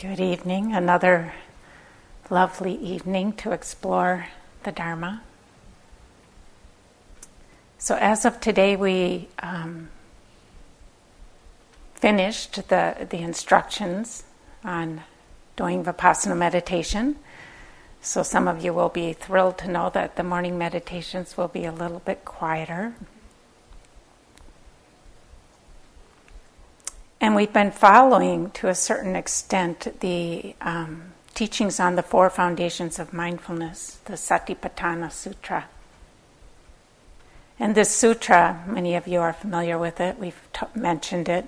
Good evening. Another lovely evening to explore the Dharma. So, as of today, we um, finished the, the instructions on doing Vipassana meditation. So, some of you will be thrilled to know that the morning meditations will be a little bit quieter. And we've been following, to a certain extent, the um, teachings on the four foundations of mindfulness, the Satipatthana Sutra. And this sutra, many of you are familiar with it, we've t- mentioned it,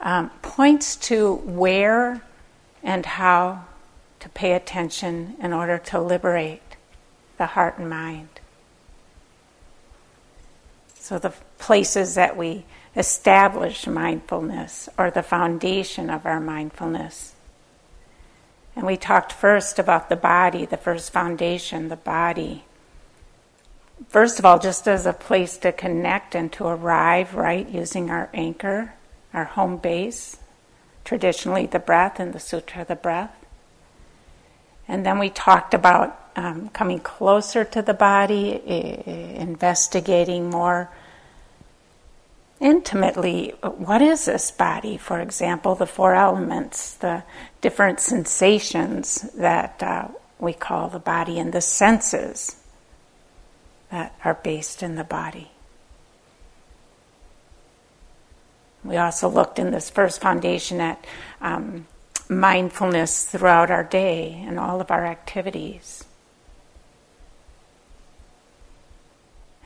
um, points to where and how to pay attention in order to liberate the heart and mind. So, the places that we establish mindfulness or the foundation of our mindfulness. And we talked first about the body, the first foundation, the body. First of all, just as a place to connect and to arrive, right, using our anchor, our home base, traditionally the breath in the Sutra, the breath. And then we talked about um, coming closer to the body, investigating more intimately what is this body, for example, the four elements, the different sensations that uh, we call the body, and the senses that are based in the body. We also looked in this first foundation at um, mindfulness throughout our day and all of our activities.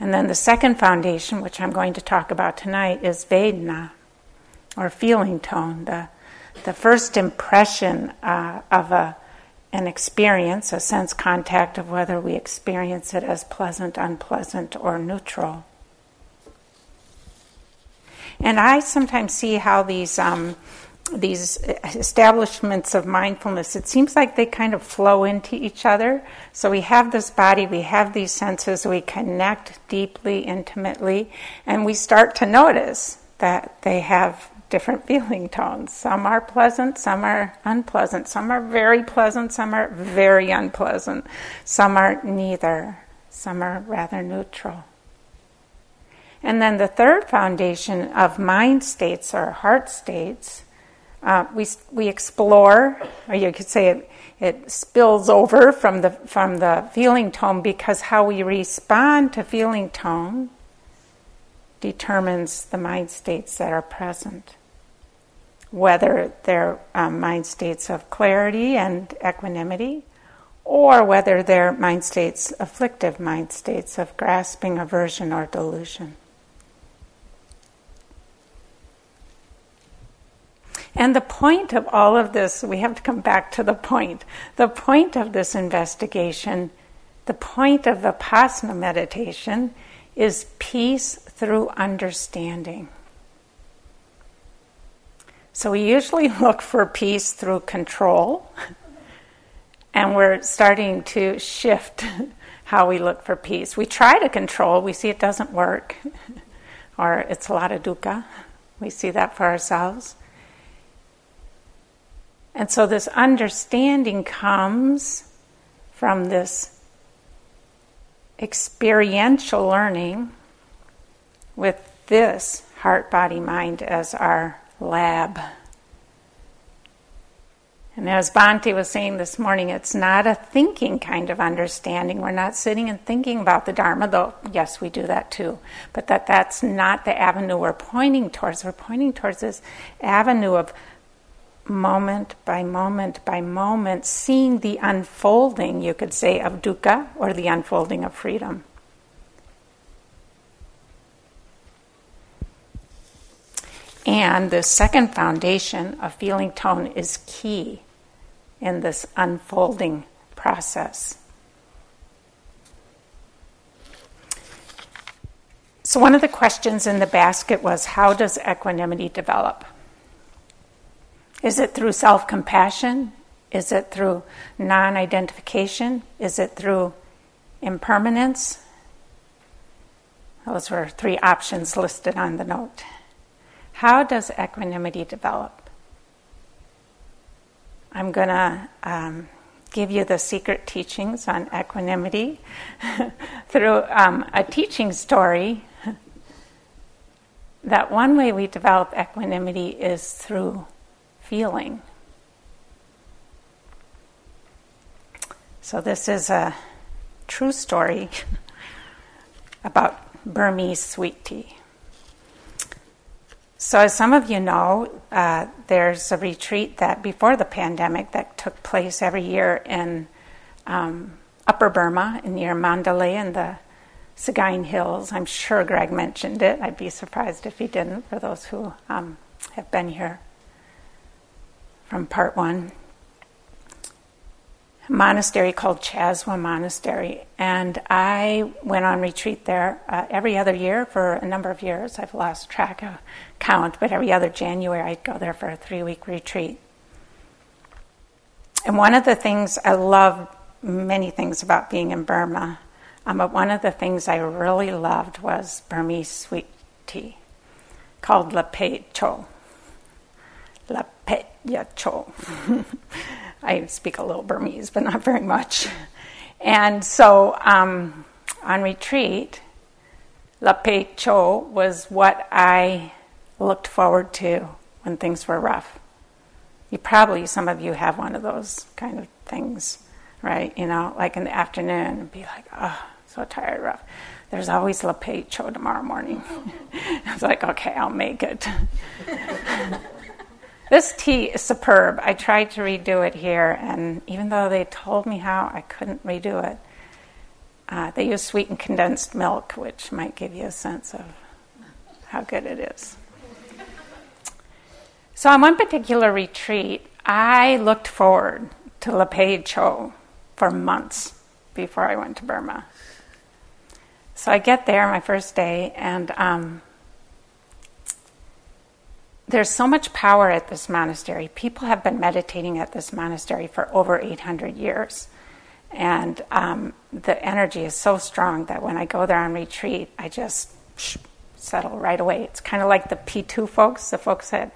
And then the second foundation, which I'm going to talk about tonight, is Vedana, or feeling tone, the, the first impression uh, of a, an experience, a sense contact of whether we experience it as pleasant, unpleasant, or neutral. And I sometimes see how these um, these establishments of mindfulness, it seems like they kind of flow into each other. So we have this body, we have these senses, we connect deeply, intimately, and we start to notice that they have different feeling tones. Some are pleasant, some are unpleasant, some are very pleasant, some are very unpleasant, some are neither, some are rather neutral. And then the third foundation of mind states or heart states uh, we, we explore, or you could say it, it spills over from the, from the feeling tone because how we respond to feeling tone determines the mind states that are present. Whether they're um, mind states of clarity and equanimity, or whether they're mind states, afflictive mind states of grasping, aversion, or delusion. And the point of all of this, we have to come back to the point. The point of this investigation, the point of Vipassana meditation, is peace through understanding. So we usually look for peace through control, and we're starting to shift how we look for peace. We try to control, we see it doesn't work, or it's a lot of dukkha. We see that for ourselves. And so this understanding comes from this experiential learning with this heart, body, mind as our lab. And as Bhante was saying this morning, it's not a thinking kind of understanding. We're not sitting and thinking about the Dharma, though, yes, we do that too. But that that's not the avenue we're pointing towards. We're pointing towards this avenue of moment by moment by moment, seeing the unfolding, you could say, of dukkha or the unfolding of freedom. And the second foundation of feeling tone is key in this unfolding process. So, one of the questions in the basket was how does equanimity develop? Is it through self compassion? Is it through non identification? Is it through impermanence? Those were three options listed on the note. How does equanimity develop? I'm going to um, give you the secret teachings on equanimity through um, a teaching story. That one way we develop equanimity is through feeling. So, this is a true story about Burmese sweet tea. So, as some of you know, uh, there's a retreat that before the pandemic that took place every year in um, Upper Burma near Mandalay in the Sagaing Hills. I'm sure Greg mentioned it. I'd be surprised if he didn't, for those who um, have been here from part one A monastery called Kyaswa Monastery, and I went on retreat there uh, every other year for a number of years. I've lost track of count, but every other January I'd go there for a three week retreat. And one of the things I love many things about being in Burma, um, but one of the things I really loved was Burmese sweet tea called Lapet Cho. Lapet Cho. I speak a little Burmese, but not very much. And so um, on retreat, Lapet Cho was what I looked forward to when things were rough. You probably, some of you have one of those kind of things, right? You know, like in the afternoon be like, oh, so tired, rough. There's always Lapet Cho tomorrow morning. I was like, okay, I'll make it. This tea is superb. I tried to redo it here, and even though they told me how, I couldn't redo it. Uh, they use sweetened condensed milk, which might give you a sense of how good it is. So, on one particular retreat, I looked forward to Lapet Cho for months before I went to Burma. So, I get there my first day, and um, there's so much power at this monastery. People have been meditating at this monastery for over 800 years. And um, the energy is so strong that when I go there on retreat, I just settle right away. It's kind of like the P2 folks, the folks that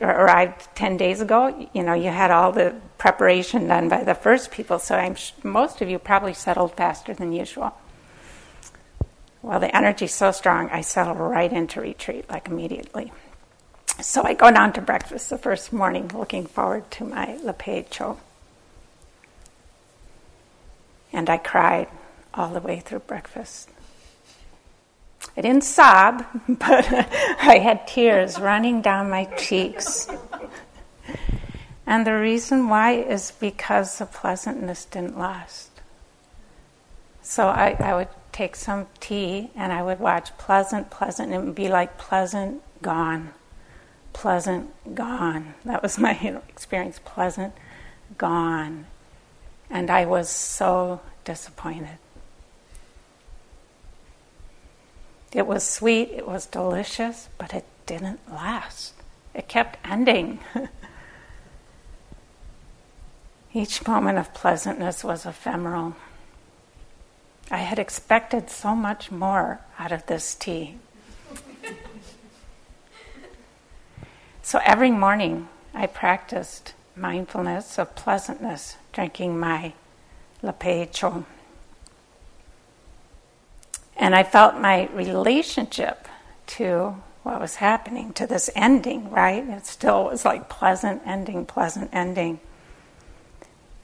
arrived 10 days ago. You know, you had all the preparation done by the first people, so I'm sh- most of you probably settled faster than usual. Well, the energy's so strong, I settle right into retreat, like immediately. So I go down to breakfast the first morning, looking forward to my Lapet Cho. And I cried all the way through breakfast. I didn't sob, but I had tears running down my cheeks. And the reason why is because the pleasantness didn't last. So I, I would take some tea and I would watch pleasant, pleasant, and it would be like pleasant, gone pleasant, gone. That was my experience pleasant, gone. And I was so disappointed. It was sweet, it was delicious, but it didn't last. It kept ending. Each moment of pleasantness was ephemeral. I had expected so much more out of this tea. So every morning I practiced mindfulness of pleasantness, drinking my Lapet Cho. And I felt my relationship to what was happening, to this ending, right? It still was like pleasant ending, pleasant ending.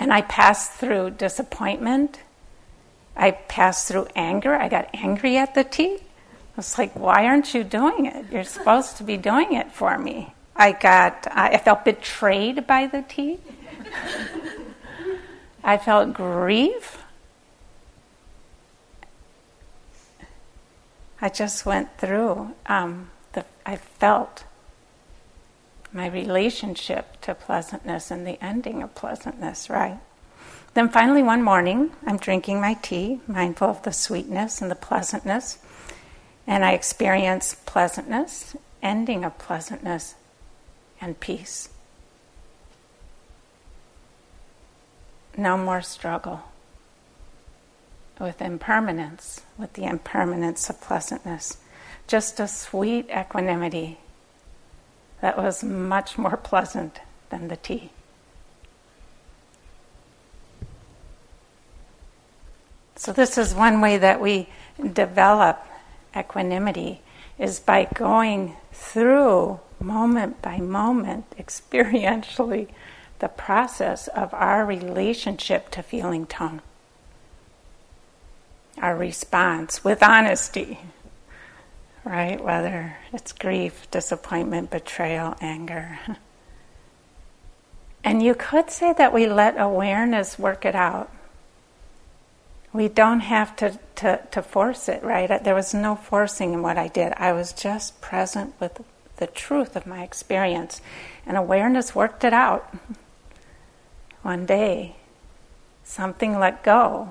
And I passed through disappointment. I passed through anger. I got angry at the tea. I was like, why aren't you doing it? You're supposed to be doing it for me. I got, I felt betrayed by the tea. I felt grief. I just went through, um, the, I felt my relationship to pleasantness and the ending of pleasantness, right? Then finally, one morning, I'm drinking my tea, mindful of the sweetness and the pleasantness, and I experience pleasantness, ending of pleasantness, and peace. No more struggle with impermanence, with the impermanence of pleasantness. Just a sweet equanimity that was much more pleasant than the tea. So, this is one way that we develop equanimity is by going through moment by moment, experientially, the process of our relationship to feeling tone, our response with honesty, right? Whether it's grief, disappointment, betrayal, anger. And you could say that we let awareness work it out. We don't have to, to, to force it, right? There was no forcing in what I did. I was just present with the truth of my experience. And awareness worked it out. One day, something let go.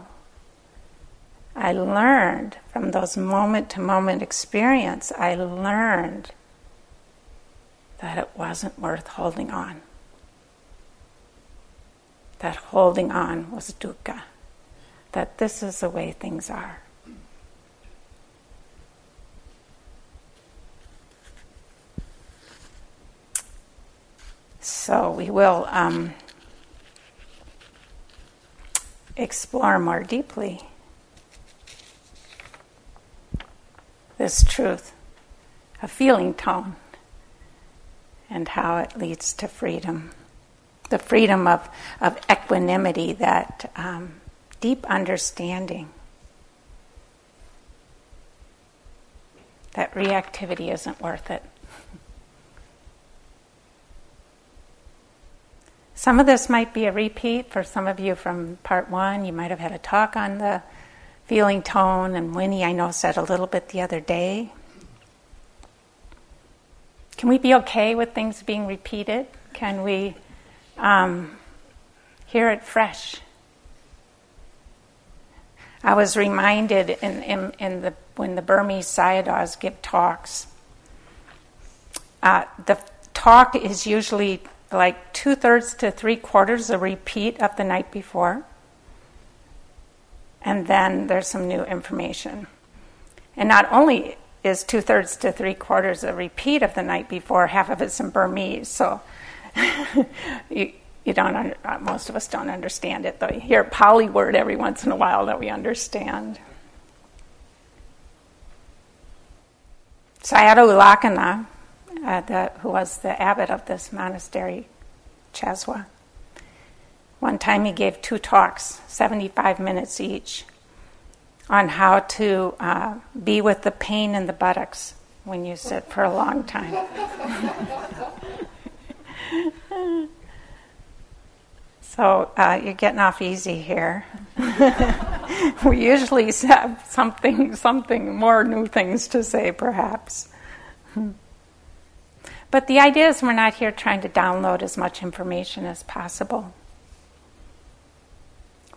I learned from those moment to moment experience, I learned that it wasn't worth holding on that holding on was dukkha, that this is the way things are. So we will um, explore more deeply this truth of feeling tone and how it leads to freedom the freedom of, of equanimity, that um, deep understanding that reactivity isn't worth it. Some of this might be a repeat for some of you from part one. You might have had a talk on the feeling tone, and Winnie, I know, said a little bit the other day. Can we be okay with things being repeated? Can we um, hear it fresh. I was reminded in, in, in the, when the Burmese Sayadaws give talks, uh, the talk is usually like two thirds to three quarters a repeat of the night before, and then there's some new information. And not only is two thirds to three quarters a repeat of the night before, half of it's in Burmese, so you, you don't, uh, most of us don't understand it, though you hear a Pali word every once in a while that we understand. Sayadaw U Lakkhana, uh, the, who was the abbot of this monastery, Kyaswa, one time he gave two talks, 75 minutes each, on how to uh, be with the pain in the buttocks when you sit for a long time. so uh, you're getting off easy here. we usually have something, something more new things to say, perhaps. But the idea is we're not here trying to download as much information as possible.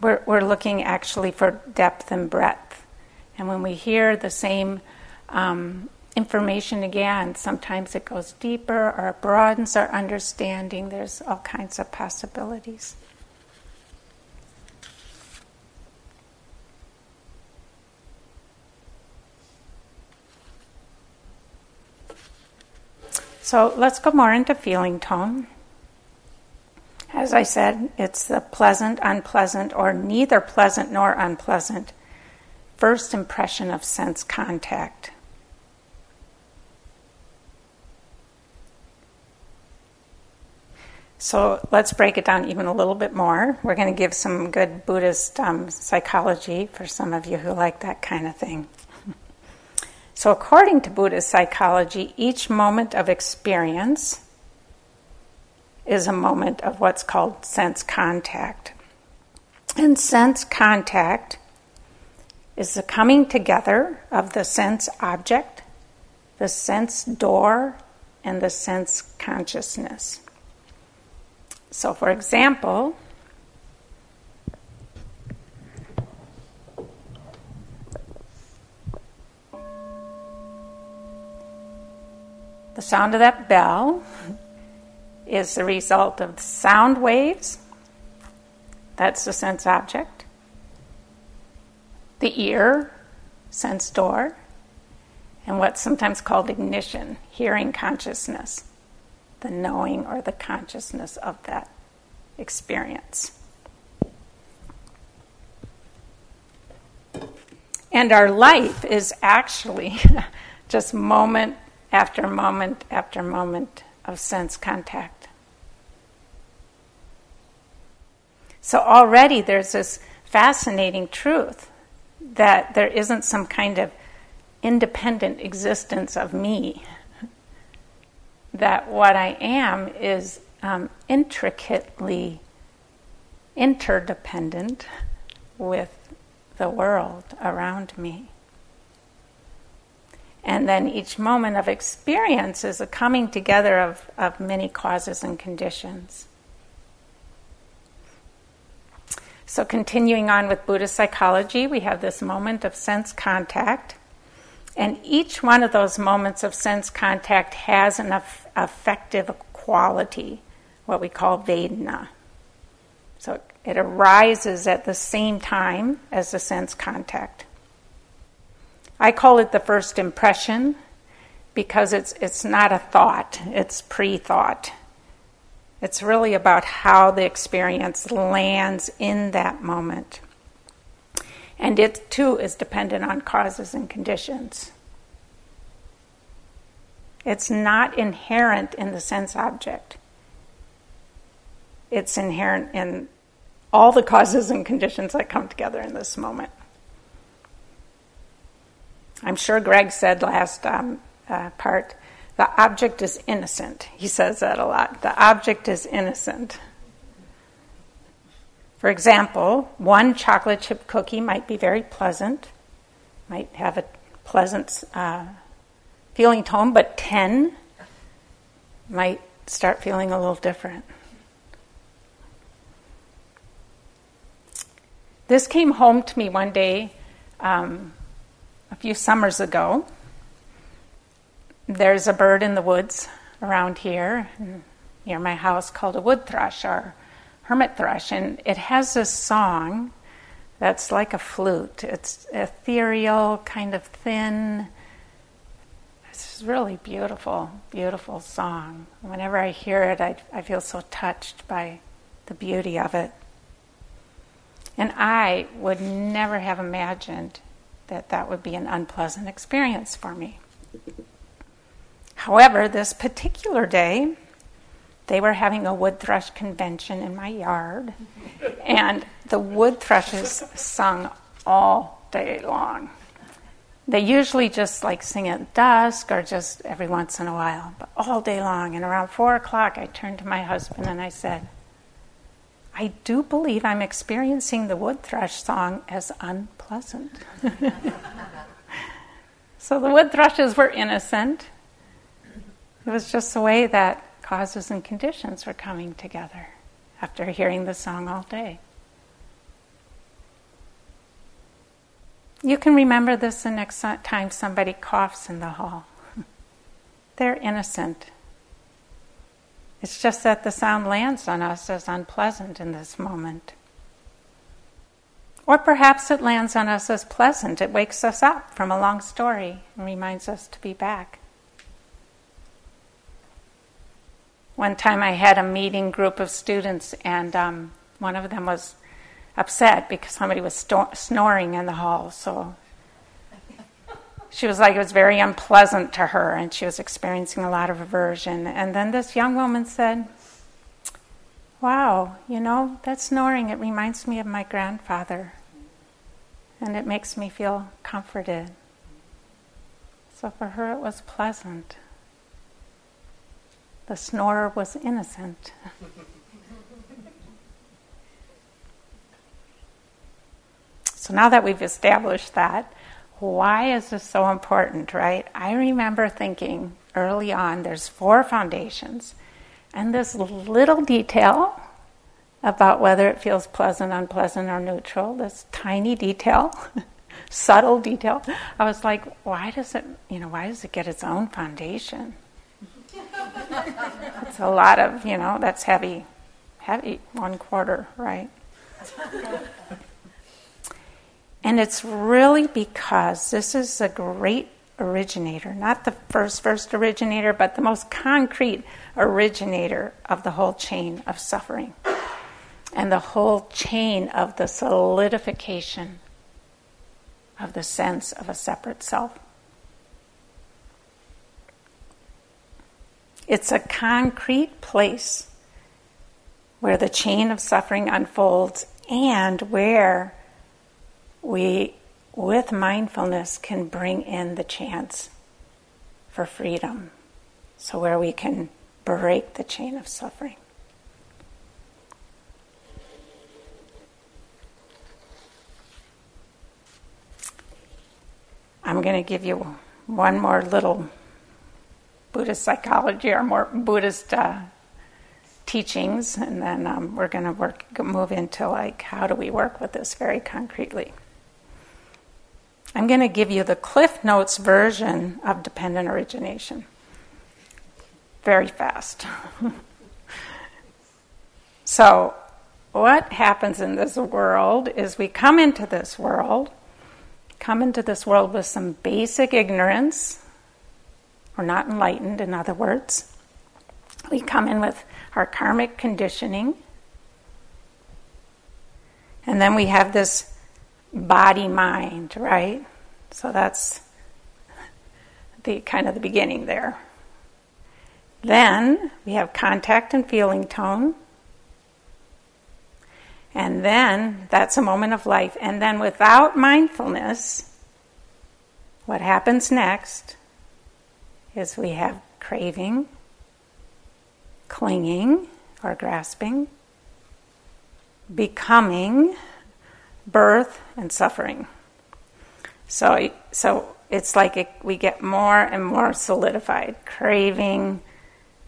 We're, we're looking actually for depth and breadth. And when we hear the same um, information again. Sometimes it goes deeper or broadens our understanding. There's all kinds of possibilities. So let's go more into feeling tone. As I said, it's the pleasant, unpleasant, or neither pleasant nor unpleasant first impression of sense contact. So let's break it down even a little bit more. We're going to give some good Buddhist um, psychology for some of you who like that kind of thing. So, according to Buddhist psychology, each moment of experience is a moment of what's called sense contact. And sense contact is the coming together of the sense object, the sense door, and the sense consciousness. So, for example, the sound of that bell is the result of sound waves. That's the sense object. The ear, sense door, and what's sometimes called ignition, hearing consciousness the knowing or the consciousness of that experience. And our life is actually just moment after moment after moment of sense contact. So already there's this fascinating truth that there isn't some kind of independent existence of me. That what I am is um, intricately interdependent with the world around me. And then each moment of experience is a coming together of, of many causes and conditions. So, continuing on with Buddhist psychology, we have this moment of sense contact. And each one of those moments of sense contact has an affective quality, what we call Vedana. So, it arises at the same time as the sense contact. I call it the first impression because it's, it's not a thought, it's pre thought. It's really about how the experience lands in that moment. And it too is dependent on causes and conditions. It's not inherent in the sense object, it's inherent in all the causes and conditions that come together in this moment. I'm sure Greg said last um, uh, part, the object is innocent. He says that a lot. The object is innocent. For example, one chocolate chip cookie might be very pleasant, might have a pleasant uh, feeling tone, but 10 might start feeling a little different. This came home to me one day um, a few summers ago. There's a bird in the woods around here near my house called a wood thrush or hermit thrush, and it has this song that's like a flute. It's ethereal, kind of thin. It's really beautiful, beautiful song. Whenever I hear it, I, I feel so touched by the beauty of it. And I would never have imagined that that would be an unpleasant experience for me. However, this particular day, they were having a wood thrush convention in my yard, and the wood thrushes sung all day long. They usually just like sing at dusk or just every once in a while, but all day long. And around four o'clock, I turned to my husband and I said, I do believe I'm experiencing the wood thrush song as unpleasant. so the wood thrushes were innocent. It was just the way that causes and conditions were coming together after hearing the song all day. You can remember this the next time somebody coughs in the hall. They're innocent. It's just that the sound lands on us as unpleasant in this moment. Or perhaps it lands on us as pleasant. It wakes us up from a long story and reminds us to be back. One time I had a meeting group of students, and um, one of them was upset because somebody was sto- snoring in the hall. So she was like, it was very unpleasant to her, and she was experiencing a lot of aversion. And then this young woman said, Wow, you know, that snoring, it reminds me of my grandfather, and it makes me feel comforted. So for her, it was pleasant. The snorer was innocent. so now that we've established that, why is this so important, right? I remember thinking early on there's four foundations, and this little detail about whether it feels pleasant, unpleasant, or neutral, this tiny detail, subtle detail, I was like, why does it, you know, why does it get its own foundation? it's a lot of, you know, that's heavy, heavy, one quarter, right? And it's really because this is a great originator, not the first first originator, but the most concrete originator of the whole chain of suffering and the whole chain of the solidification of the sense of a separate self. It's a concrete place where the chain of suffering unfolds and where we, with mindfulness, can bring in the chance for freedom. So, where we can break the chain of suffering. I'm going to give you one more little Buddhist psychology or more Buddhist uh, teachings, and then um, we're going to work move into like how do we work with this very concretely. I'm going to give you the Cliff Notes version of dependent origination. Very fast. so, what happens in this world is we come into this world, come into this world with some basic ignorance. We're not enlightened, in other words. We come in with our karmic conditioning. And then we have this body mind, right? So that's the kind of the beginning there. Then we have contact and feeling tone. And then that's a moment of life. And then without mindfulness, what happens next is we have craving, clinging or grasping, becoming, birth, and suffering. So, so it's like it, we get more and more solidified craving,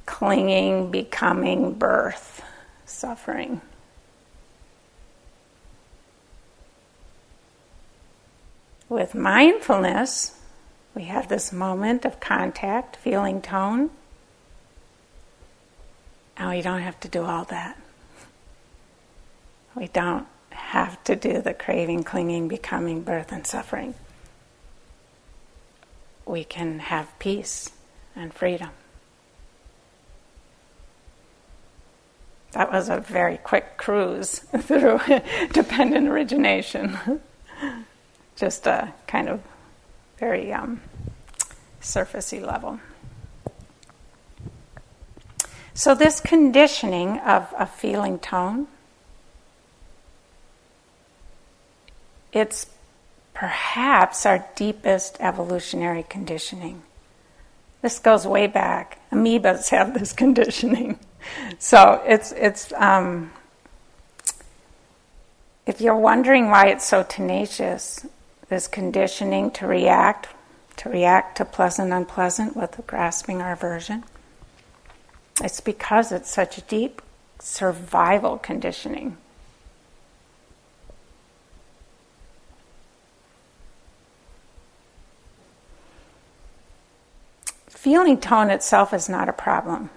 clinging, becoming, birth, suffering. With mindfulness, we have this moment of contact, feeling tone. And we don't have to do all that. We don't have to do the craving, clinging, becoming, birth, and suffering. We can have peace and freedom. That was a very quick cruise through dependent origination. Just a kind of very um, surfacey level. So, this conditioning of a feeling tone, it's perhaps our deepest evolutionary conditioning. This goes way back. Amoebas have this conditioning. So, it's, it's um, if you're wondering why it's so tenacious, this conditioning to react, to react to pleasant, unpleasant with grasping our aversion it's because it's such a deep survival conditioning. Feeling tone itself is not a problem.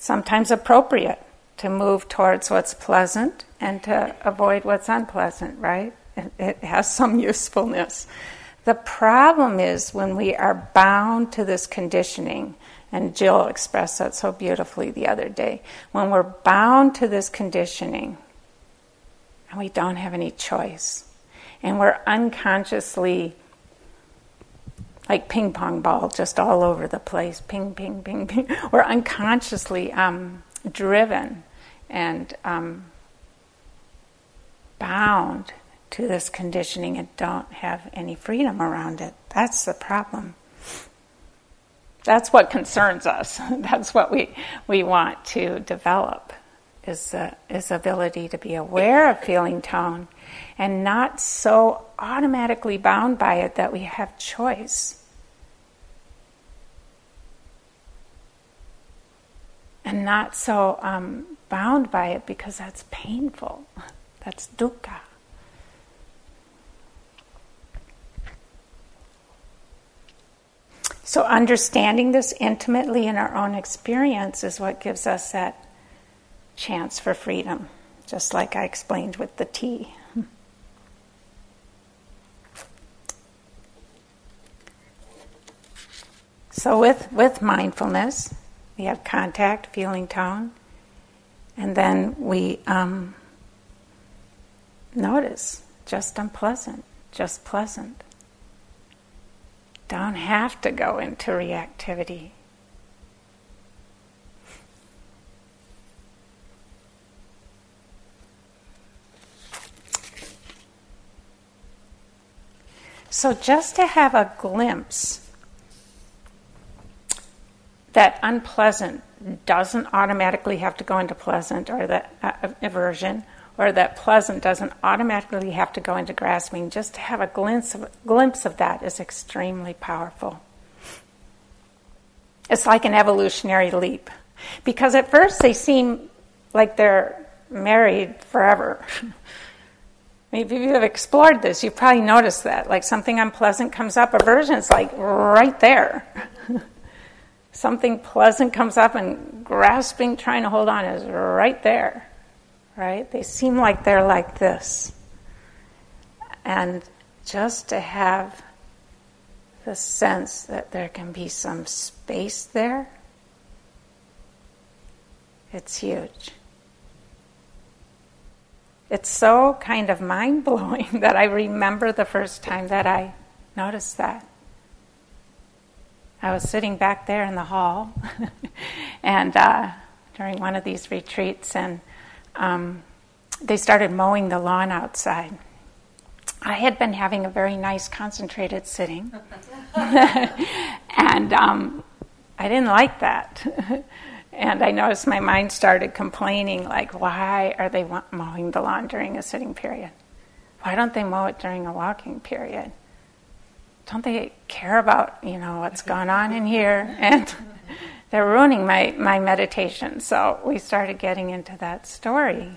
Sometimes appropriate to move towards what's pleasant and to avoid what's unpleasant, right? It, it has some usefulness. The problem is when we are bound to this conditioning, and Jill expressed that so beautifully the other day. When we're bound to this conditioning and we don't have any choice, and we're unconsciously like ping pong ball just all over the place, ping, ping, ping, ping. We're unconsciously um, driven and um, bound to this conditioning and don't have any freedom around it. That's the problem. That's what concerns us. That's what we, we want to develop is the, is ability to be aware of feeling tone and not so automatically bound by it that we have choice. And not so um, bound by it because that's painful. That's dukkha. So, understanding this intimately in our own experience is what gives us that chance for freedom, just like I explained with the tea. So, with, with mindfulness, we have contact, feeling tone, and then we um, notice just unpleasant, just pleasant. Don't have to go into reactivity. So, just to have a glimpse that unpleasant doesn't automatically have to go into pleasant or that uh, aversion, or that pleasant doesn't automatically have to go into grasping, just to have a glimpse of, glimpse of that is extremely powerful. It's like an evolutionary leap. Because at first they seem like they're married forever. Maybe if you have explored this, you've probably noticed that. Like something unpleasant comes up, aversion is like right there. something pleasant comes up, and grasping, trying to hold on, is right there. Right? They seem like they're like this. And just to have the sense that there can be some space there, it's huge. It's so kind of mind blowing that I remember the first time that I noticed that. I was sitting back there in the hall, and uh, during one of these retreats, and um, they started mowing the lawn outside. I had been having a very nice concentrated sitting, and um, I didn't like that. And I noticed my mind started complaining, like, why are they mowing the lawn during a sitting period? Why don't they mow it during a walking period? Don't they care about, you know, what's going on in here? And they're ruining my, my meditation. So we started getting into that story.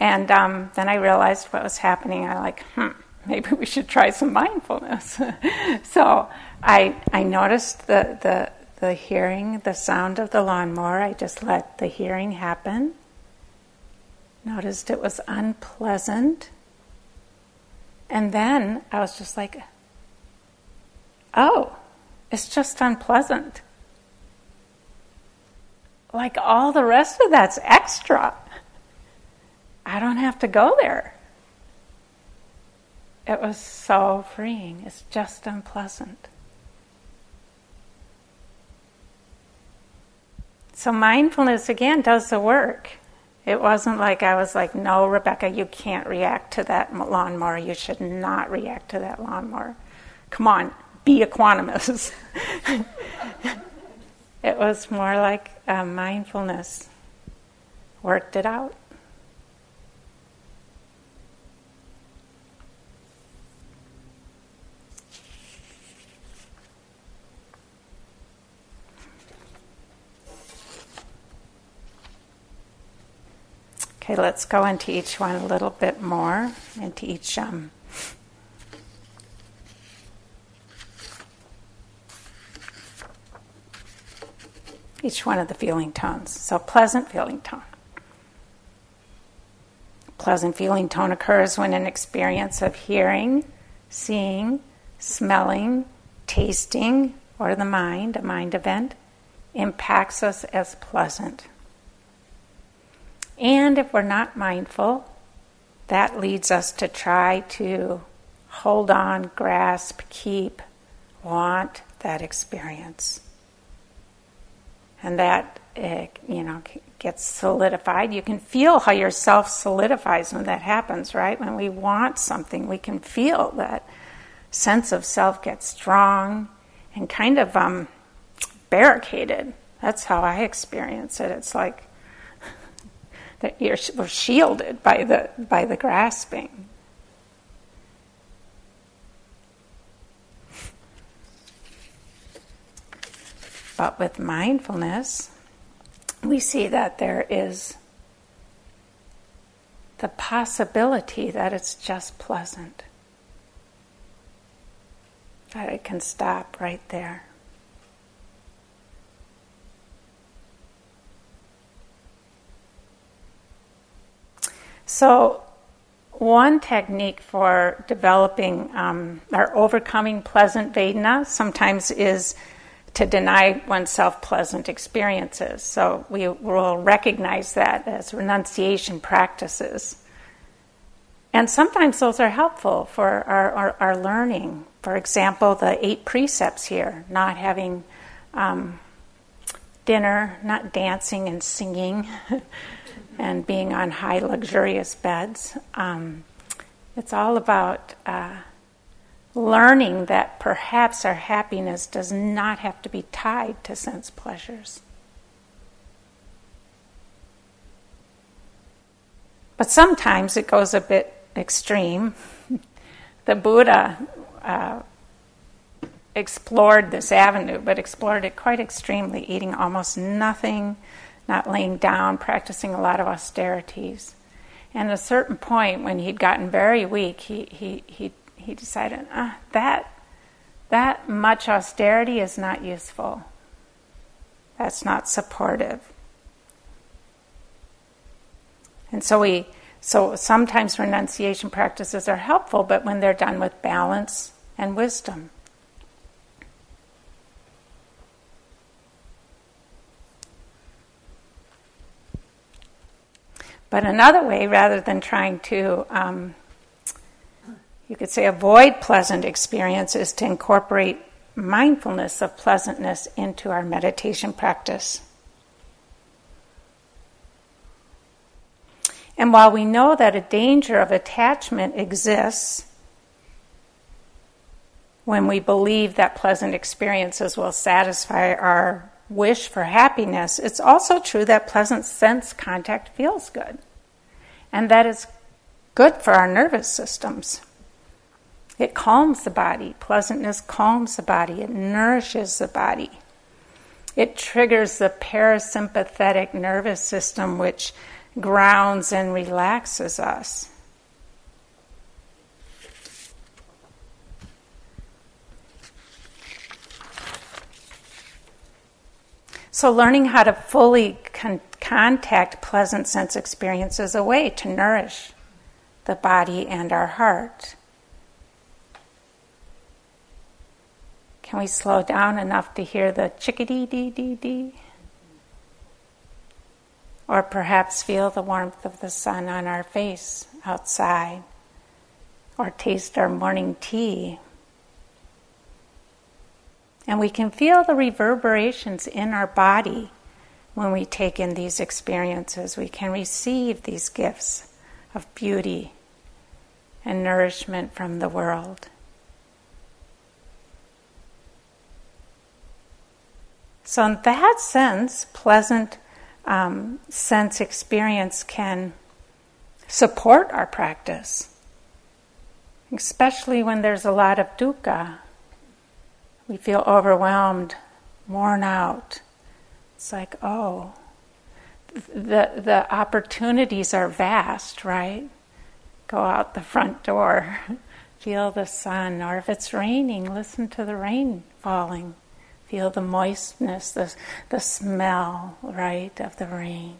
And um, then I realized what was happening. I like, hmm, maybe we should try some mindfulness. so I, I noticed the, the the hearing, the sound of the lawnmower, I just let the hearing happen. Noticed it was unpleasant. And then I was just like, oh, it's just unpleasant. Like all the rest of that's extra. I don't have to go there. It was so freeing. It's just unpleasant. So mindfulness again does the work. It wasn't like I was like, no, Rebecca, you can't react to that lawnmower. You should not react to that lawnmower. Come on, be equanimous. it was more like uh, mindfulness worked it out. Okay, let's go into each one a little bit more, into each um, each one of the feeling tones. So, pleasant feeling tone. Pleasant feeling tone occurs when an experience of hearing, seeing, smelling, tasting, or the mind, a mind event, impacts us as pleasant. And if we're not mindful, that leads us to try to hold on, grasp, keep, want that experience. And that, uh, you know, gets solidified. You can feel how your self solidifies when that happens, right? When we want something, we can feel that sense of self get strong and kind of um, barricaded. That's how I experience it. It's like that you're we're shielded by the by the grasping. But with mindfulness, we see that there is the possibility that it's just pleasant, that it can stop right there. So, one technique for developing um, or overcoming pleasant Vedana sometimes is to deny oneself pleasant experiences. So, we will recognize that as renunciation practices. and sometimes those are helpful for our, our, our, learning. For example, the eight precepts here not having um, dinner, not dancing and singing, and being on high, luxurious beds. Um, it's all about uh, learning that perhaps our happiness does not have to be tied to sense pleasures. But sometimes it goes a bit extreme. the Buddha uh, explored this avenue, but explored it quite extremely, eating almost nothing, not laying down, practicing a lot of austerities. And at a certain point, when he'd gotten very weak, he, he, he, he decided, ah, that, that much austerity is not useful. That's not supportive. And so we so sometimes renunciation practices are helpful, but when they're done with balance and wisdom. But another way, rather than trying to, um, you could say, avoid pleasant experience, is to incorporate mindfulness of pleasantness into our meditation practice. And while we know that a danger of attachment exists when we believe that pleasant experiences will satisfy our wish for happiness, it's also true that pleasant sense contact feels good. And that is good for our nervous systems. It calms the body. Pleasantness calms the body, it nourishes the body. It triggers the parasympathetic nervous system, which grounds and relaxes us. So, learning how to fully con- contact pleasant sense experience is a way to nourish the body and our heart. Can we slow down enough to hear the chickadee dee dee dee? or perhaps feel the warmth of the sun on our face outside, or taste our morning tea. And we can feel the reverberations in our body when we take in these experiences. We can receive these gifts of beauty and nourishment from the world. So, in that sense, pleasant um, sense experience can support our practice, especially when there's a lot of dukkha. We feel overwhelmed, worn out. It's like, oh, the, the opportunities are vast, right? Go out the front door, feel the sun, or if it's raining, listen to the rain falling. Feel the moistness, the, the smell, right, of the rain.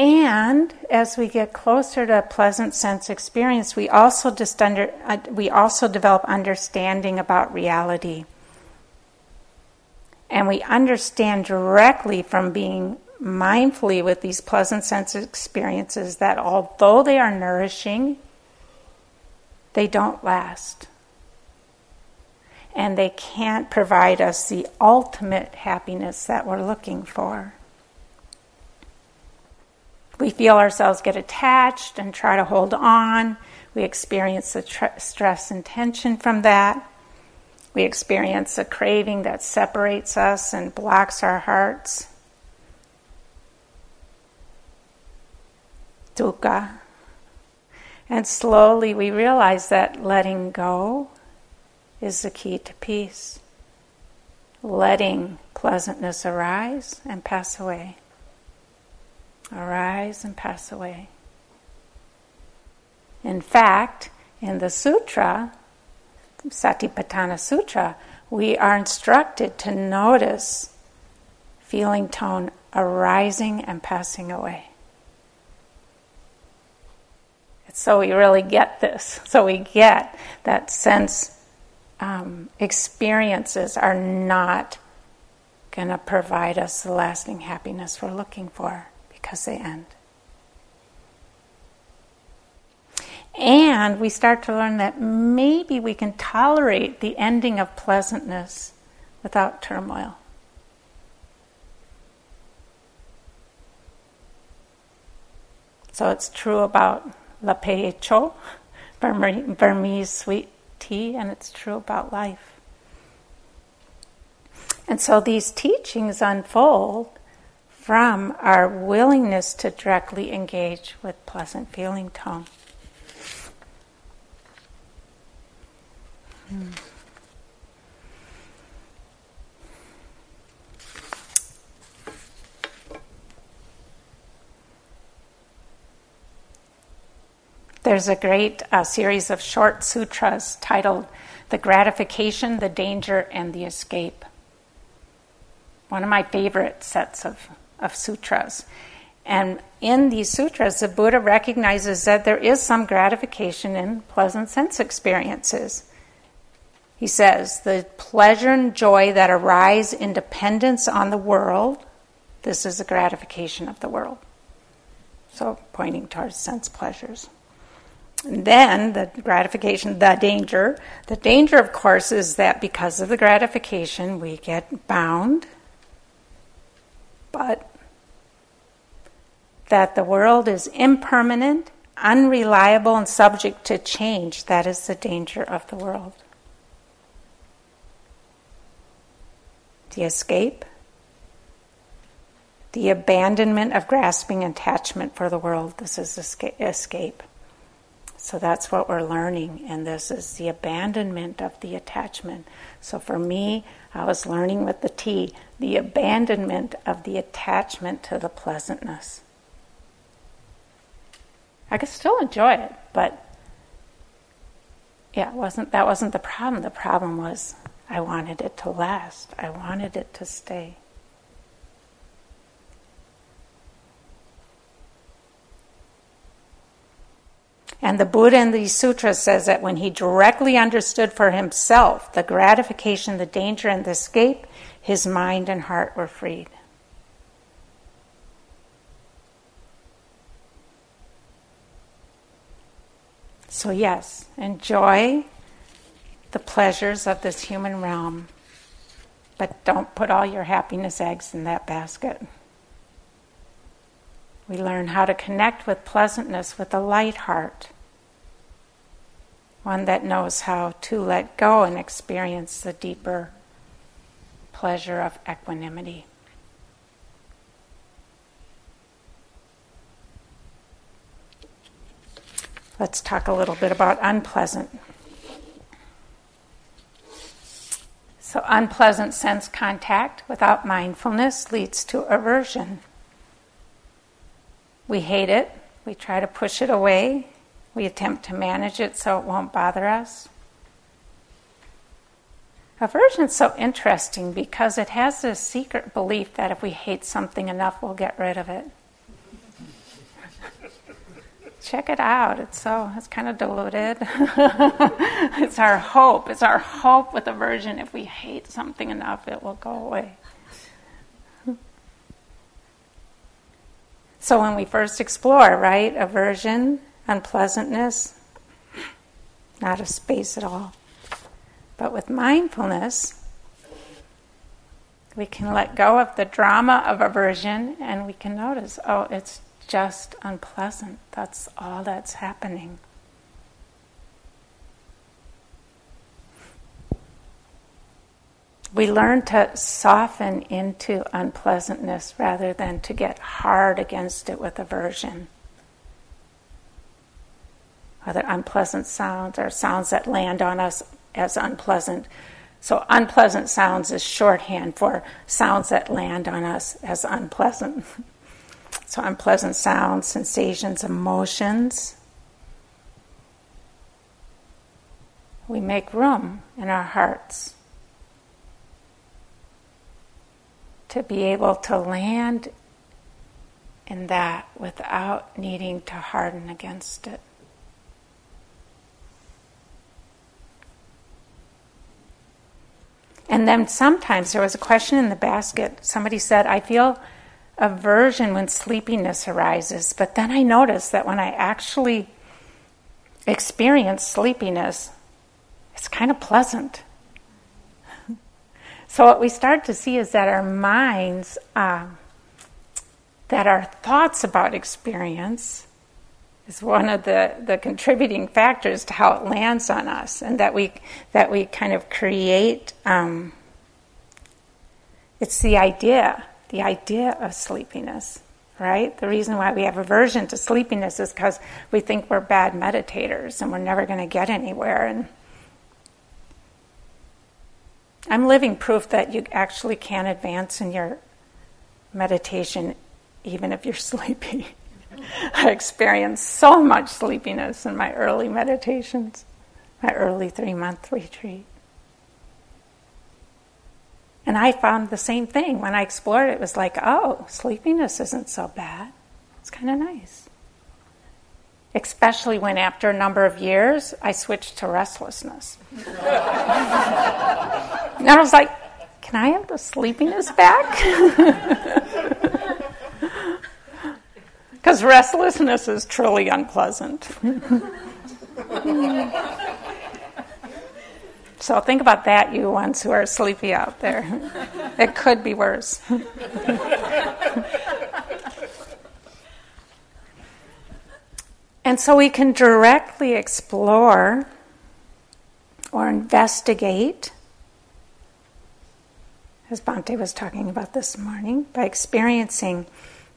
And as we get closer to a pleasant sense experience, we also just under, uh, we also develop understanding about reality. And we understand directly from being mindfully with these pleasant sense experiences that although they are nourishing, they don't last. And they can't provide us the ultimate happiness that we're looking for. We feel ourselves get attached and try to hold on. We experience the tr- stress and tension from that. We experience a craving that separates us and blocks our hearts. dukkha. And slowly we realize that letting go is the key to peace. Letting pleasantness arise and pass away. Arise and pass away. In fact, in the sutra, Satipatthana Sutra, we are instructed to notice feeling tone arising and passing away. So we really get this. So we get that sense um, experiences are not going to provide us the lasting happiness we're looking for because they end. And we start to learn that maybe we can tolerate the ending of pleasantness without turmoil. So it's true about Lape Cho, Burmese sweet tea, and it's true about life. And so these teachings unfold from our willingness to directly engage with pleasant feeling tone. Hmm. There's a great uh, series of short sutras titled The Gratification, the Danger, and the Escape. One of my favorite sets of, of sutras. And in these sutras, the Buddha recognizes that there is some gratification in pleasant sense experiences. He says, the pleasure and joy that arise in dependence on the world, this is a gratification of the world. So, pointing towards sense pleasures. And then the gratification, the danger. The danger, of course, is that because of the gratification, we get bound, but that the world is impermanent, unreliable, and subject to change. That is the danger of the world. The escape, the abandonment of grasping attachment for the world. This is escape. So that's what we're learning, and this is the abandonment of the attachment. So for me, I was learning with the T the abandonment of the attachment to the pleasantness. I could still enjoy it, but yeah, wasn't that wasn't the problem. The problem was I wanted it to last. I wanted it to stay. And the Buddha in the sutras says that when he directly understood for himself the gratification, the danger, and the escape, his mind and heart were freed. So, yes, enjoy the pleasures of this human realm, but don't put all your happiness eggs in that basket. We learn how to connect with pleasantness with a light heart, one that knows how to let go and experience the deeper pleasure of equanimity. Let's talk a little bit about unpleasant. So, unpleasant sense contact without mindfulness leads to aversion. We hate it, we try to push it away, we attempt to manage it so it won't bother us. Aversion is so interesting because it has this secret belief that if we hate something enough, we'll get rid of it. Check it out. It's so it's kind of diluted. it's our hope. It's our hope with aversion. If we hate something enough, it will go away. So when we first explore, right, aversion, unpleasantness, not a space at all. But with mindfulness, we can let go of the drama of aversion and we can notice, oh, it's just unpleasant. That's all that's happening. we learn to soften into unpleasantness rather than to get hard against it with aversion. Whether unpleasant sounds or sounds that land on us as unpleasant. So, unpleasant sounds is shorthand for sounds that land on us as unpleasant. so, unpleasant sounds, sensations, emotions. We make room in our hearts to be able to land in that without needing to harden against it. And then sometimes there was a question in the basket. Somebody said, I feel aversion when sleepiness arises, but then I notice that when I actually experience sleepiness, it's kind of pleasant. so, what we start to see is that our minds, uh, that our thoughts about experience, is one of the, the contributing factors to how it lands on us, and that we that we kind of create. Um, it's the idea, the idea of sleepiness, right? The reason why we have aversion to sleepiness is because we think we're bad meditators and we're never going to get anywhere. And I'm living proof that you actually can advance in your meditation even if you're sleepy. I experienced so much sleepiness in my early meditations, my early three month retreat. And I found the same thing. When I explored it, it was like, oh, sleepiness isn't so bad. It's kind of nice. Especially when, after a number of years, I switched to restlessness. and I was like, can I have the sleepiness back? Because restlessness is truly unpleasant. so think about that, you ones who are sleepy out there. It could be worse. and so we can directly explore or investigate, as Bhante was talking about this morning, by experiencing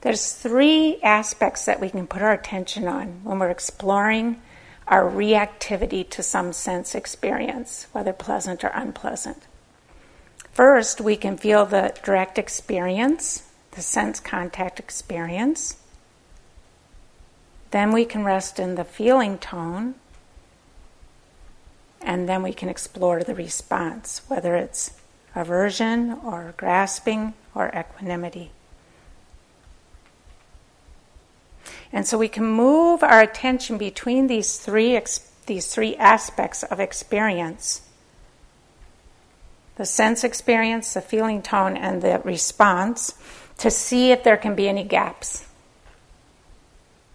there's three aspects that we can put our attention on when we're exploring our reactivity to some sense experience, whether pleasant or unpleasant. First, we can feel the direct experience, the sense contact experience. Then we can rest in the feeling tone. And then we can explore the response, whether it's aversion or grasping or equanimity. And so we can move our attention between these three, these three aspects of experience the sense experience, the feeling tone, and the response to see if there can be any gaps.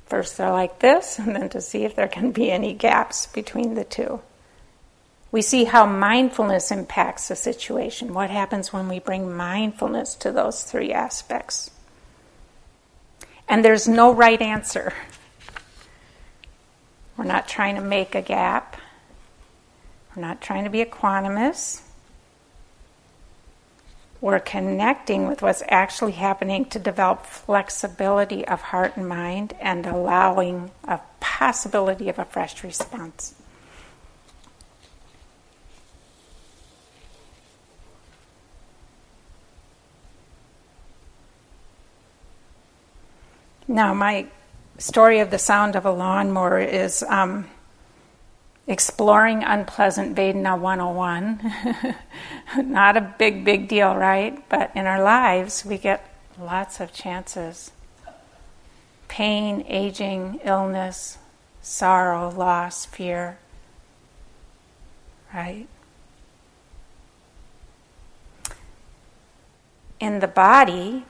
First, they're like this, and then to see if there can be any gaps between the two. We see how mindfulness impacts the situation. What happens when we bring mindfulness to those three aspects? And there's no right answer. We're not trying to make a gap. We're not trying to be equanimous. We're connecting with what's actually happening to develop flexibility of heart and mind and allowing a possibility of a fresh response. Now, my story of the sound of a lawnmower is um, exploring unpleasant Vedana 101. Not a big, big deal, right? But in our lives, we get lots of chances pain, aging, illness, sorrow, loss, fear, right? In the body,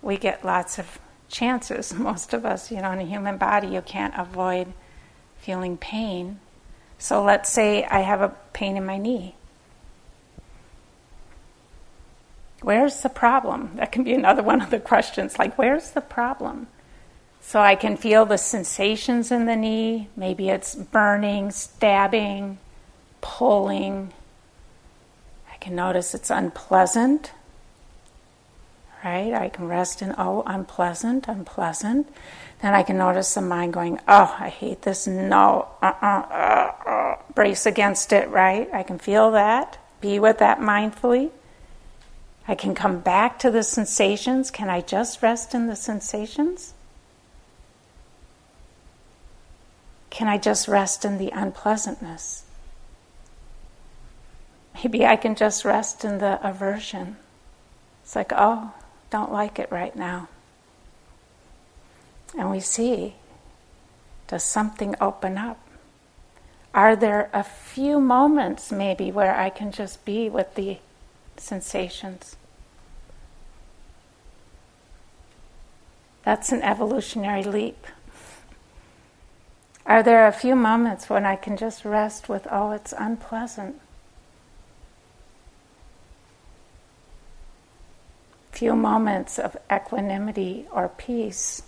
we get lots of chances. Most of us, you know, in a human body, you can't avoid feeling pain. So let's say I have a pain in my knee. Where's the problem? That can be another one of the questions like, where's the problem? So I can feel the sensations in the knee. Maybe it's burning, stabbing, pulling. I can notice it's unpleasant right? I can rest in, oh, unpleasant, unpleasant. Then I can notice the mind going, oh, I hate this, no, uh-uh, uh, uh, brace against it, right? I can feel that, be with that mindfully. I can come back to the sensations. Can I just rest in the sensations? Can I just rest in the unpleasantness? Maybe I can just rest in the aversion. It's like, oh, don't like it right now. And we see does something open up? Are there a few moments maybe where I can just be with the sensations? That's an evolutionary leap. Are there a few moments when I can just rest with, oh, it's unpleasant? Few moments of equanimity or peace.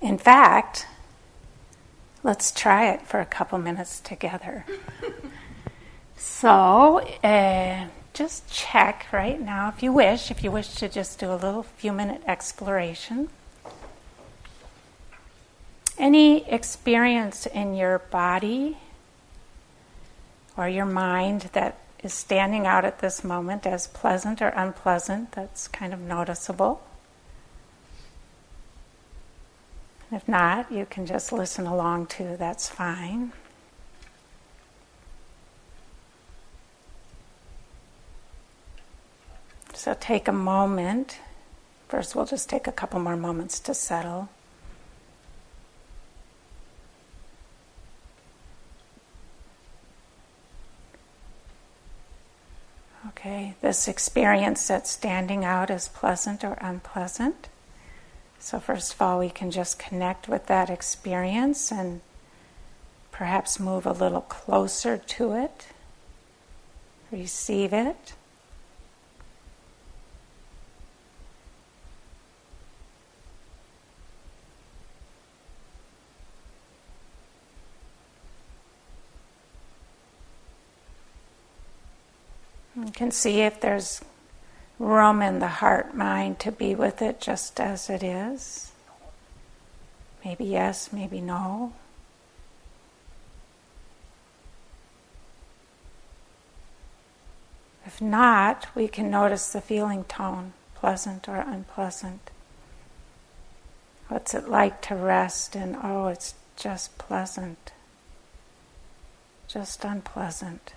In fact, let's try it for a couple minutes together. so, uh, just check right now if you wish, if you wish to just do a little few minute exploration. Any experience in your body or your mind that is standing out at this moment as pleasant or unpleasant that's kind of noticeable? If not, you can just listen along too, that's fine. So take a moment. First, we'll just take a couple more moments to settle. Okay, this experience that's standing out as pleasant or unpleasant. So, first of all, we can just connect with that experience and perhaps move a little closer to it, receive it. You can see if there's room in the heart mind to be with it just as it is. Maybe yes, maybe no. If not, we can notice the feeling tone, pleasant or unpleasant. What's it like to rest and oh, it's just pleasant, just unpleasant?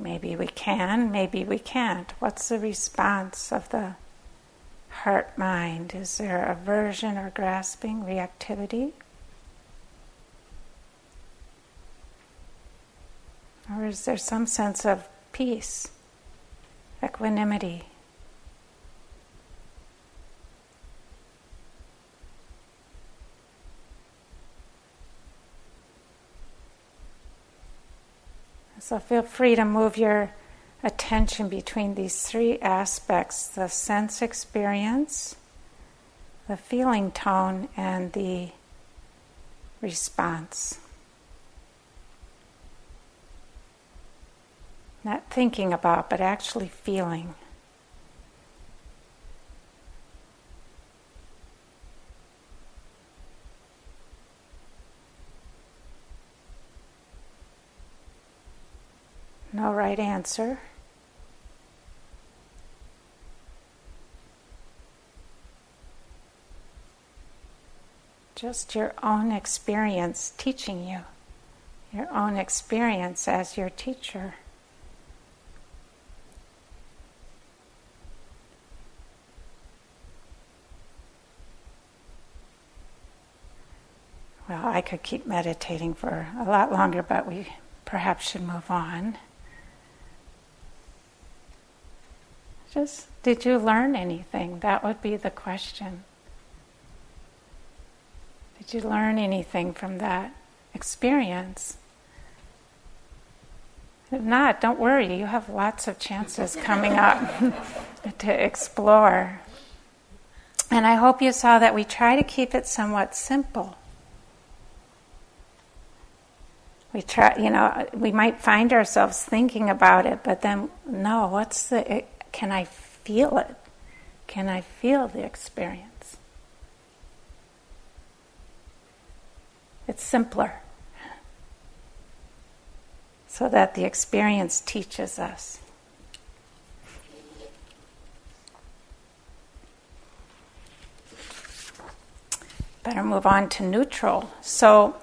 Maybe we can, maybe we can't. What's the response of the heart mind? Is there aversion or grasping, reactivity? Or is there some sense of peace, equanimity? So feel free to move your attention between these three aspects the sense experience, the feeling tone, and the response. Not thinking about, but actually feeling. No right answer. Just your own experience teaching you, your own experience as your teacher. Well, I could keep meditating for a lot longer, but we perhaps should move on. Just, did you learn anything? That would be the question. Did you learn anything from that experience? If not, don't worry, you have lots of chances coming up to explore. And I hope you saw that we try to keep it somewhat simple. We try, you know, we might find ourselves thinking about it, but then, no, what's the can I feel it? Can I feel the experience? It's simpler so that the experience teaches us. Better move on to neutral. So,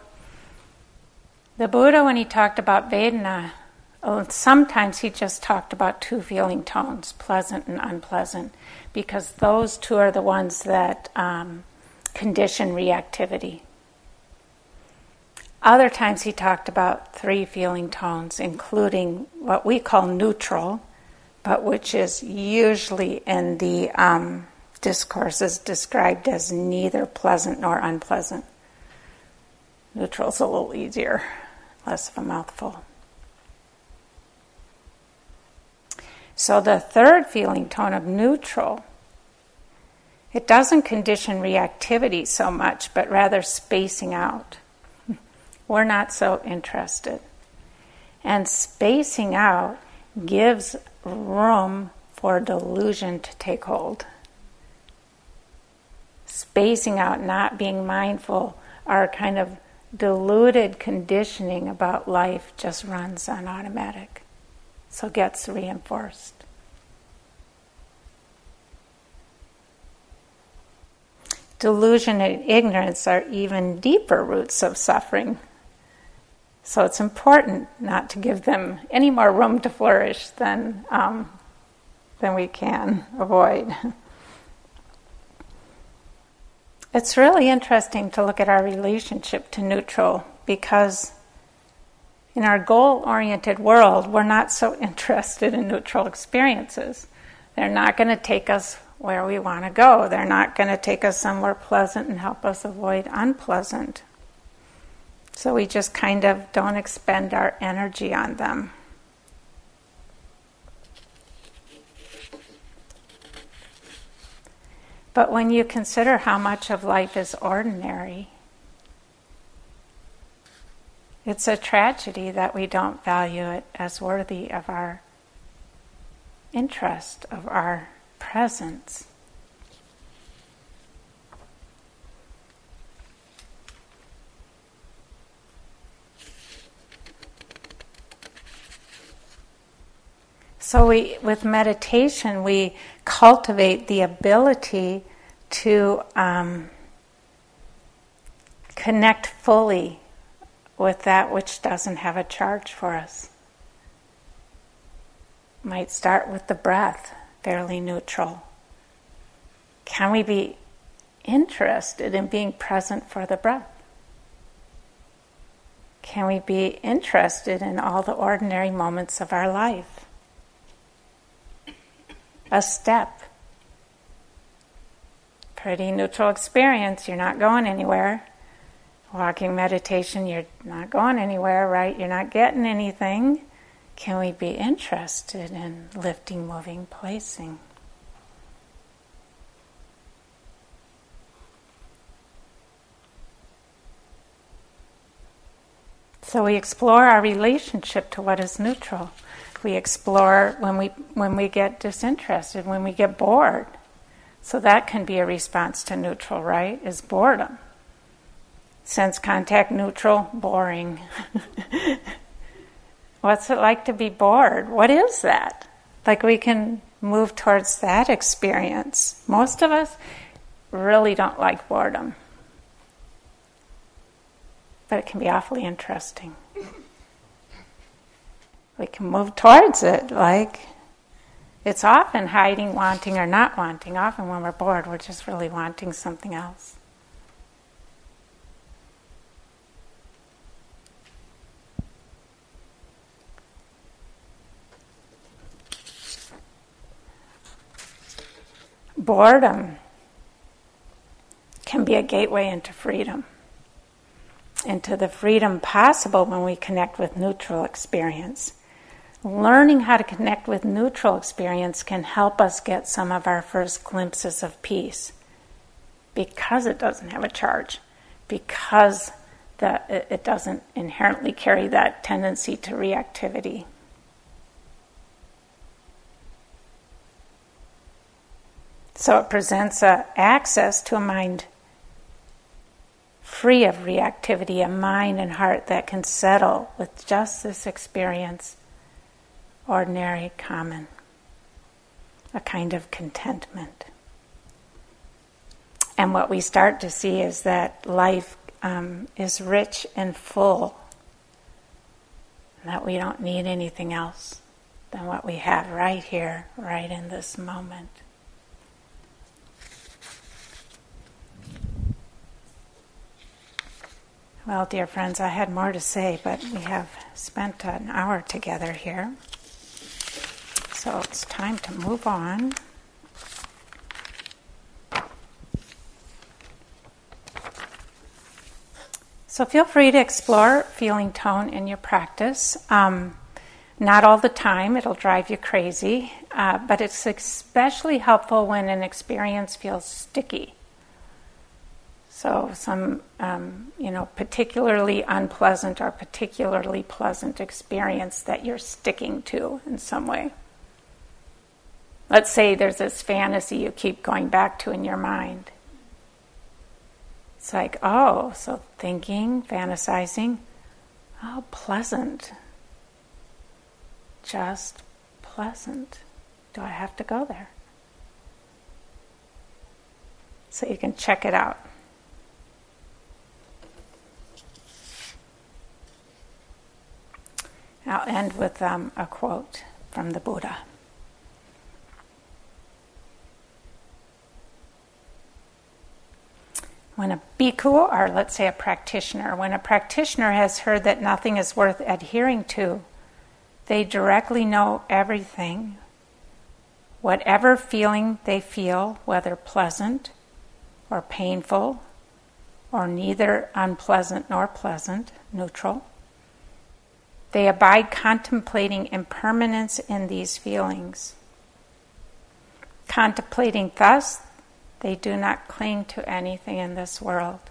The Buddha, when he talked about Vedana, sometimes he just talked about two feeling tones, pleasant and unpleasant, because those two are the ones that um, condition reactivity. Other times he talked about three feeling tones, including what we call neutral, but which is usually in the um, discourses described as neither pleasant nor unpleasant. Neutral's a little easier less of a mouthful. So the third feeling tone of neutral, it doesn't condition reactivity so much, but rather spacing out. We're not so interested. And spacing out gives room for delusion to take hold. Spacing out, not being mindful, our kind of deluded conditioning about life just runs on automatic, so gets reinforced. Delusion and ignorance are even deeper roots of suffering. So it's important not to give them any more room to flourish than, um, than we can avoid. It's really interesting to look at our relationship to neutral because in our goal oriented world, we're not so interested in neutral experiences. They're not going to take us where we want to go, they're not going to take us somewhere pleasant and help us avoid unpleasant. So we just kind of don't expend our energy on them. But when you consider how much of life is ordinary, it's a tragedy that we don't value it as worthy of our interest, of our presence. So we, with meditation, we cultivate the ability to um, connect fully with that which doesn't have a charge for us. Might start with the breath, fairly neutral. Can we be interested in being present for the breath? Can we be interested in all the ordinary moments of our life? a step. Pretty neutral experience, you're not going anywhere. Walking meditation, you're not going anywhere, right? You're not getting anything. Can we be interested in lifting, moving, placing? So we explore our relationship to what is neutral we explore when we when we get disinterested, when we get bored. So that can be a response to neutral, right? Is boredom. Sense contact neutral, boring. What's it like to be bored? What is that? Like we can move towards that experience. Most of us really don't like boredom. But it can be awfully interesting we can move towards it. Like it's often hiding, wanting, or not wanting. Often when we're bored, we're just really wanting something else. Boredom can be a gateway into freedom into the freedom possible when we connect with neutral experience. Learning how to connect with neutral experience can help us get some of our first glimpses of peace. Because it doesn't have a charge, because that it doesn't inherently carry that tendency to reactivity. So it presents a access to a mind free of reactivity, a mind and heart that can settle with just this experience ordinary, common, a kind of contentment. And what we start to see is that life um, is rich and full and that we don't need anything else than what we have right here, right in this moment. Well, dear friends, I had more to say, but we have spent an hour together here. So it's time to move on. So feel free to explore feeling tone in your practice. Um, not all the time, it'll drive you crazy, uh, but it's especially helpful when an experience feels sticky. So, some, um, you know, particularly unpleasant or particularly pleasant experience that you're sticking to in some way. Let's say there's this fantasy you keep going back to in your mind. It's like, oh, so thinking, fantasizing, oh, pleasant. Just pleasant. Do I have to go there? So you can check it out. I'll end with um, a quote from the Buddha. When a bhikkhu, or let's say a practitioner, when a practitioner has heard that nothing is worth adhering to, they directly know everything. Whatever feeling they feel, whether pleasant or painful, or neither unpleasant nor pleasant, neutral, they abide contemplating impermanence in these feelings. Contemplating thus, they do not cling to anything in this world.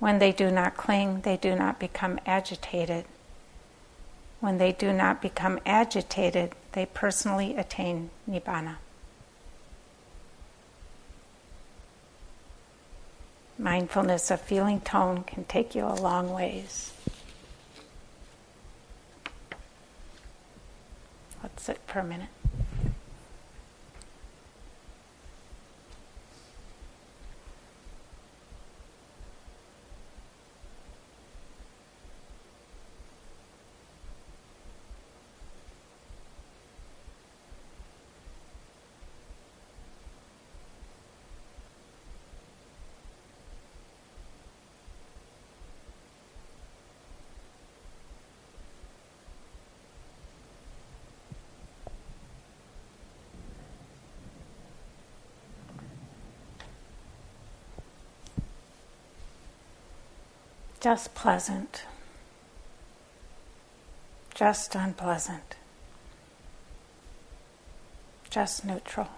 When they do not cling, they do not become agitated. When they do not become agitated, they personally attain nibbana. Mindfulness of feeling tone can take you a long ways. Let's sit for a minute. Just pleasant. Just unpleasant. Just neutral.